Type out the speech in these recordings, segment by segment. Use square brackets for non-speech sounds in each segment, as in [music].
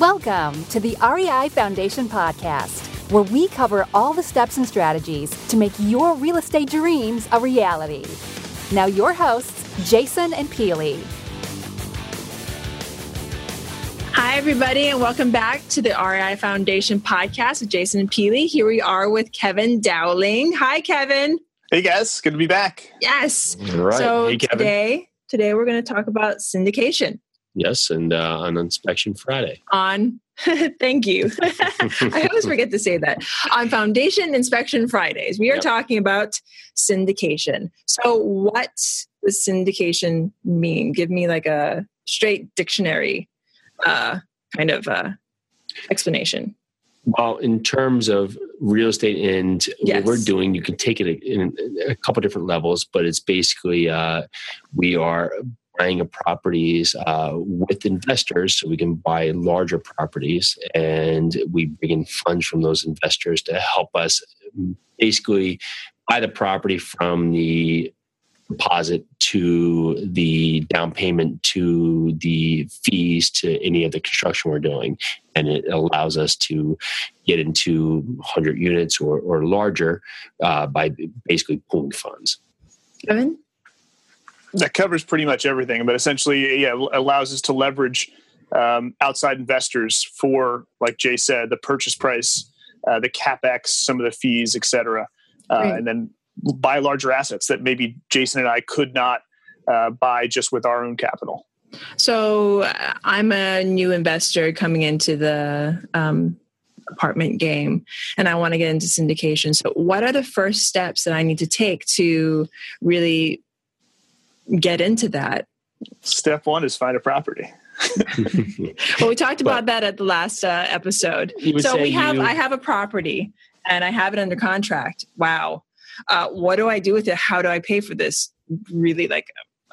Welcome to the REI Foundation Podcast, where we cover all the steps and strategies to make your real estate dreams a reality. Now, your hosts, Jason and Pili. Hi, everybody, and welcome back to the REI Foundation podcast with Jason and Pili. Here we are with Kevin Dowling. Hi, Kevin. Hey, guys. Good to be back. Yes. All right. So hey, Kevin. today, today we're going to talk about syndication Yes, and uh, on Inspection Friday. on. [laughs] Thank you. [laughs] I always forget to say that on Foundation Inspection Fridays. We are Yep. talking about syndication. So, what does syndication mean? Give me like a straight dictionary uh, kind of uh, explanation. Well, in terms of real estate and Yes. what we're doing, you can take it in a couple different levels, but it's basically uh, we are buying up properties uh, with investors so we can buy larger properties. And we bring in funds from those investors to help us mm, basically buy the property from the deposit to the down payment to the fees to any of the construction we're doing. And it allows us to get into 100 units or, or larger uh, by basically pooling funds. Kevin? That covers pretty much everything, but essentially, yeah, allows us to leverage um, outside investors for, like Jay said, the purchase price, uh, the capex, some of the fees, et cetera, uh, Right. and then buy larger assets that maybe Jason and I could not uh, buy just with our own capital. So uh, I'm a new investor coming into the um, apartment game, and I want to get into syndication. So, what are the first steps that I need to take to really get into that? Step one is find a property. [laughs] Well, we talked Well- about that at the last uh, episode. So we have you- I have a property, and I have it under contract. Wow, uh, what do I do with it? How do I pay for this? Really, like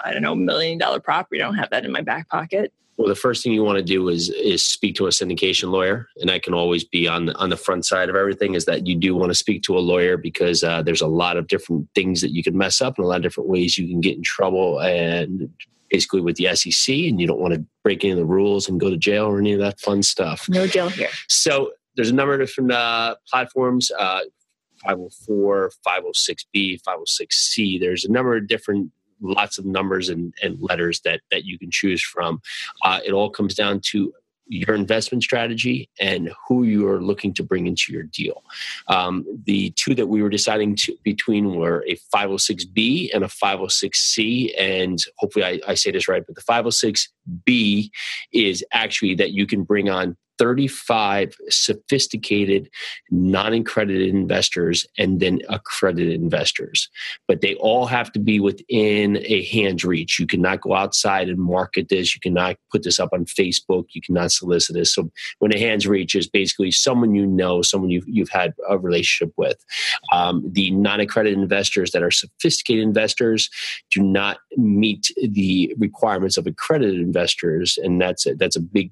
I don't know, million dollar property. I don't have that in my back pocket. Well the first thing you want to do is is speak to a syndication lawyer and i can always be on the, on the front side of everything is that you do want to speak to a lawyer because uh, there's a lot of different things that you can mess up and a lot of different ways you can get in trouble and basically with the sec and you don't want to break any of the rules and go to jail or any of that fun stuff No jail here. so there's a number of different uh, platforms uh, 504 506b 506c there's a number of different lots of numbers and, and letters that that you can choose from uh, it all comes down to your investment strategy and who you are looking to bring into your deal. Um, the two that we were deciding to, between were a 506B and a 506C. And hopefully I, I say this right, but the 506B is actually that you can bring on 35 sophisticated, non accredited investors and then accredited investors. But they all have to be within a hand's reach. You cannot go outside and market this. You cannot put this up on Facebook. You cannot solicit this. So when a hand's reach is basically someone you know, someone you've, you've had a relationship with. Um, the non accredited investors that are sophisticated investors do not meet the requirements of accredited investors. And that's a, that's a big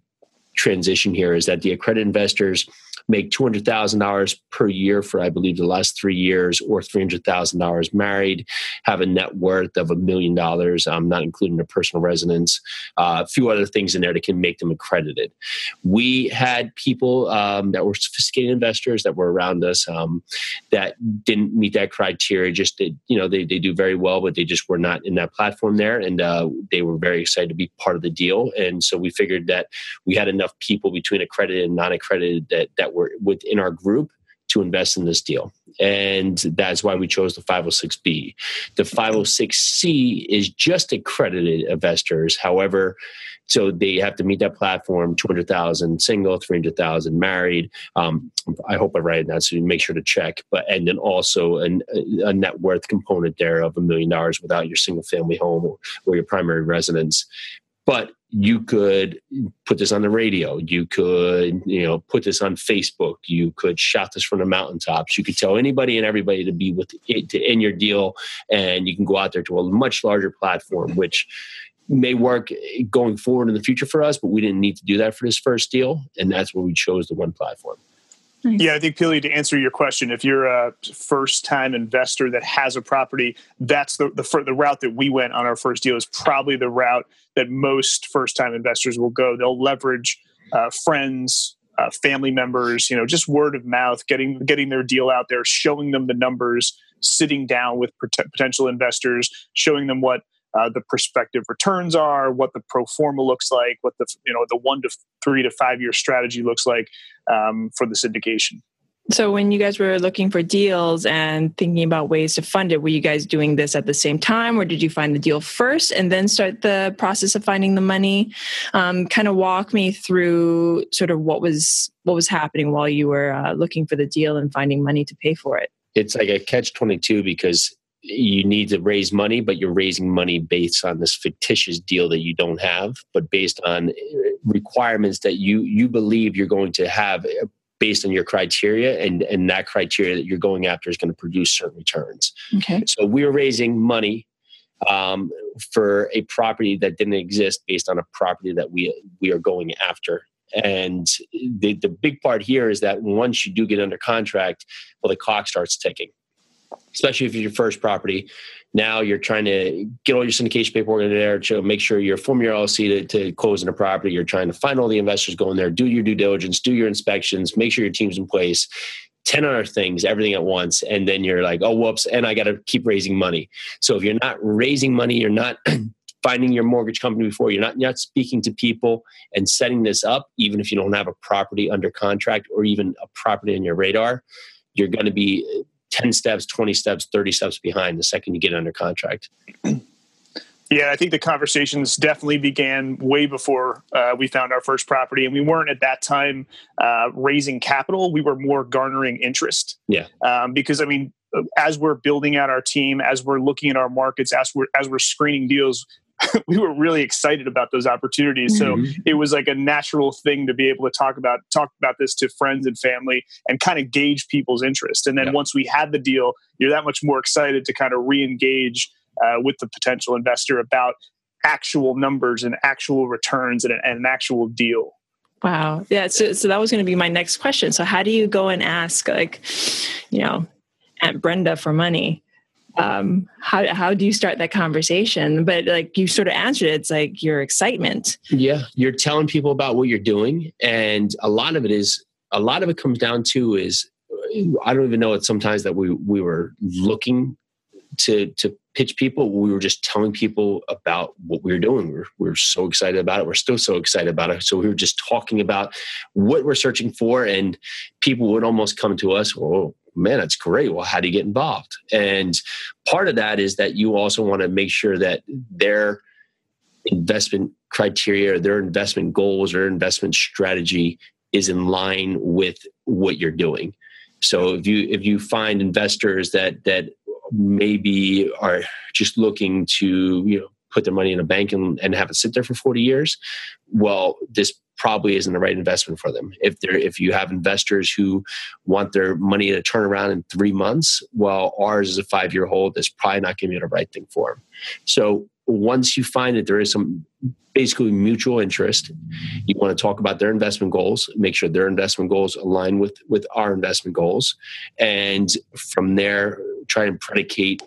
transition here is that the accredited investors make $200,000 per year for, I believe, the last three years, or $300,000 married, have a net worth of a million dollars, um, not including their personal residence, uh, a few other things in there that can make them accredited. We had people um, that were sophisticated investors that were around us um, that didn't meet that criteria. Just that, you know, they, they do very well, but they just were not in that platform there. And uh, they were very excited to be part of the deal. And so we figured that we had enough people between accredited and non accredited that, that were within our group to invest in this deal. And that's why we chose the 506B. The 506C is just accredited investors. However, so they have to meet that platform 200,000 single, 300,000 married. Um, I hope right in that. So you make sure to check. But and then also an, a net worth component there of a million dollars without your single family home or, or your primary residence. But you could put this on the radio. You could, you know, put this on Facebook. You could shout this from the mountaintops. You could tell anybody and everybody to be with it to in your deal, and you can go out there to a much larger platform, which may work going forward in the future for us. But we didn't need to do that for this first deal, and that's where we chose the one platform. Yeah, I think Pili, to answer your question, if you're a first-time investor that has a property, that's the the, the route that we went on our first deal is probably the route that most first-time investors will go. They'll leverage uh, friends, uh, family members, you know, just word of mouth, getting getting their deal out there, showing them the numbers, sitting down with pot- potential investors, showing them what uh, the prospective returns are, what the pro forma looks like, what the you know the one to three to five year strategy looks like um, for the syndication. So, when you guys were looking for deals and thinking about ways to fund it, were you guys doing this at the same time, or did you find the deal first and then start the process of finding the money? Um, kind of walk me through sort of what was what was happening while you were uh, looking for the deal and finding money to pay for it. It's like a catch twenty two because you need to raise money, but you're raising money based on this fictitious deal that you don't have, but based on requirements that you you believe you're going to have based on your criteria and and that criteria that you're going after is going to produce certain returns. Okay. So we're raising money um, for a property that didn't exist based on a property that we we are going after. And the, the big part here is that once you do get under contract well the clock starts ticking especially if it's your first property now you're trying to get all your syndication paperwork in there to make sure you're forming your LLC to, to close in a property. You're trying to find all the investors go in there, do your due diligence, do your inspections, make sure your team's in place. 10 other things, everything at once. And then you're like, oh, whoops. And I got to keep raising money. So if you're not raising money, you're not [clears throat] finding your mortgage company before, you're not, you're not speaking to people and setting this up, even if you don't have a property under contract or even a property on your radar, you're going to be 10 steps, 20 steps, 30 steps behind the second you get under contract. Yeah, I think the conversations definitely began way before uh, we found our first property, and we weren't at that time uh, raising capital. We were more garnering interest. Yeah, um, because I mean, as we're building out our team, as we're looking at our markets, as we're as we're screening deals, [laughs] we were really excited about those opportunities. So mm-hmm. it was like a natural thing to be able to talk about talk about this to friends and family and kind of gauge people's interest. And then yeah. once we had the deal, you're that much more excited to kind of re-engage uh, with the potential investor about actual numbers and actual returns and, and an actual deal. Wow. Yeah. So, so that was going to be my next question. So how do you go and ask like, you know, Aunt Brenda for money? Um, how how do you start that conversation? But like you sort of answered it, it's like your excitement. Yeah, you're telling people about what you're doing, and a lot of it is a lot of it comes down to is I don't even know it sometimes that we we were looking to to pitch people. We were just telling people about what we were doing. We were, we were so excited about it. We're still so excited about it. So we were just talking about what we're searching for, and people would almost come to us. Oh, man, that's great. Well, how do you get involved? And part of that is that you also want to make sure that their investment criteria, their investment goals, or investment strategy is in line with what you're doing. So if you if you find investors that that maybe are just looking to you know put their money in a bank and, and have it sit there for 40 years well this probably isn't the right investment for them. If they're if you have investors who want their money to turn around in three months, well, ours is a five year hold. That's probably not going to be the right thing for them. So once you find that there is some basically mutual interest, you want to talk about their investment goals, make sure their investment goals align with with our investment goals, and from there try and predicate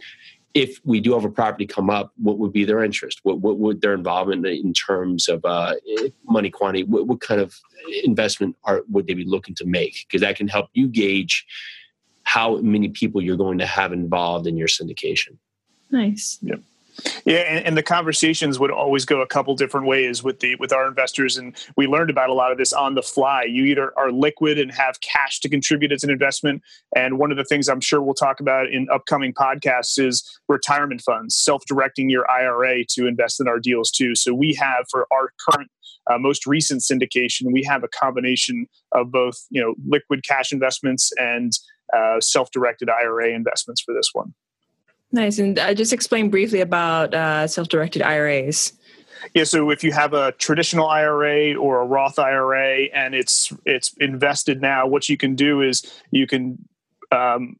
if we do have a property come up, what would be their interest? What, what would their involvement in terms of uh, money quantity? What, what, kind of investment are, would they be looking to make? Because that can help you gauge how many people you're going to have involved in your syndication. Nice. Yep. Yeah, and, and, the conversations would always go a couple different ways with the with our investors, and we learned about a lot of this on the fly. You either are liquid and have cash to contribute as an investment, and one of the things I'm sure we'll talk about in upcoming podcasts is retirement funds, self-directing your IRA to invest in our deals too. So we have for our current uh, most recent syndication, we have a combination of both you know liquid cash investments and uh, self-directed IRA investments for this one. Nice. And uh, just explain briefly about uh, self directed IRAs. Yeah, so if you have a traditional IRA or a Roth IRA and it's it's invested now, what you can do is you can um,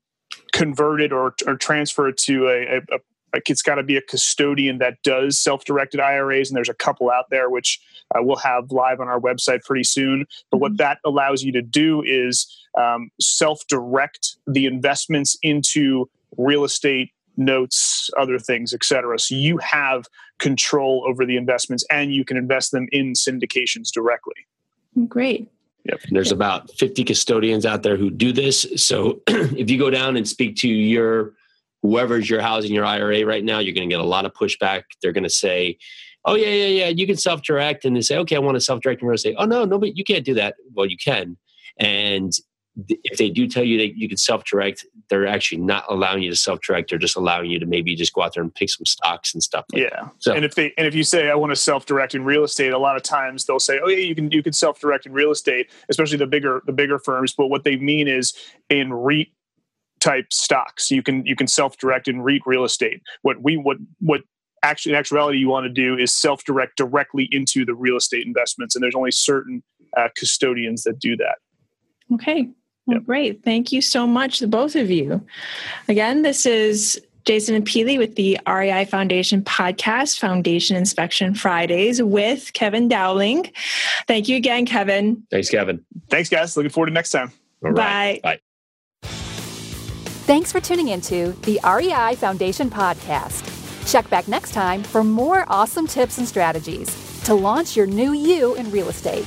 convert it or, or transfer it to a, a, a it's got to be a custodian that does self-directed IRAs, and there's a couple out there which uh, we'll have live on our website pretty soon. But what mm-hmm. that allows you to do is um, self-direct the investments into real estate notes, other things, etc. So you have control over the investments and you can invest them in syndications directly. Great. Yep. And there's about 50 custodians out there who do this. So [clears throat] if you go down and speak to your whoever's your housing your IRA right now, you're going to get a lot of pushback. They're going to say, "Oh yeah, yeah, yeah, you can self-direct," and they say, "Okay, I want to self-direct," and we're going to say, "Oh no, no, but you can't do that." Well, you can, and if they do tell you that you can self-direct, they're actually not allowing you to self-direct. They're just allowing you to maybe just go out there and pick some stocks and stuff. Like yeah. That. So, and if they and if you say I want to self-direct in real estate, a lot of times they'll say, "Oh yeah, you can you can self-direct in real estate," especially the bigger the bigger firms. But what they mean is in REIT type stocks, you can you can self-direct in REIT real estate. What we what what actually in actuality you want to do is self-direct directly into the real estate investments, and there's only certain uh, custodians that do that. Okay. Well, yep. great. Thank you so much, the both of you. Again, this is Jason and Pili with the REI Foundation podcast, Foundation Inspection Fridays with Kevin Dowling. Thank you again, Kevin. Thanks, Kevin. Thanks, guys. Looking forward to next time. Bye. Bye. Thanks for tuning into the REI Foundation podcast. Check back next time for more awesome tips and strategies to launch your new you in real estate.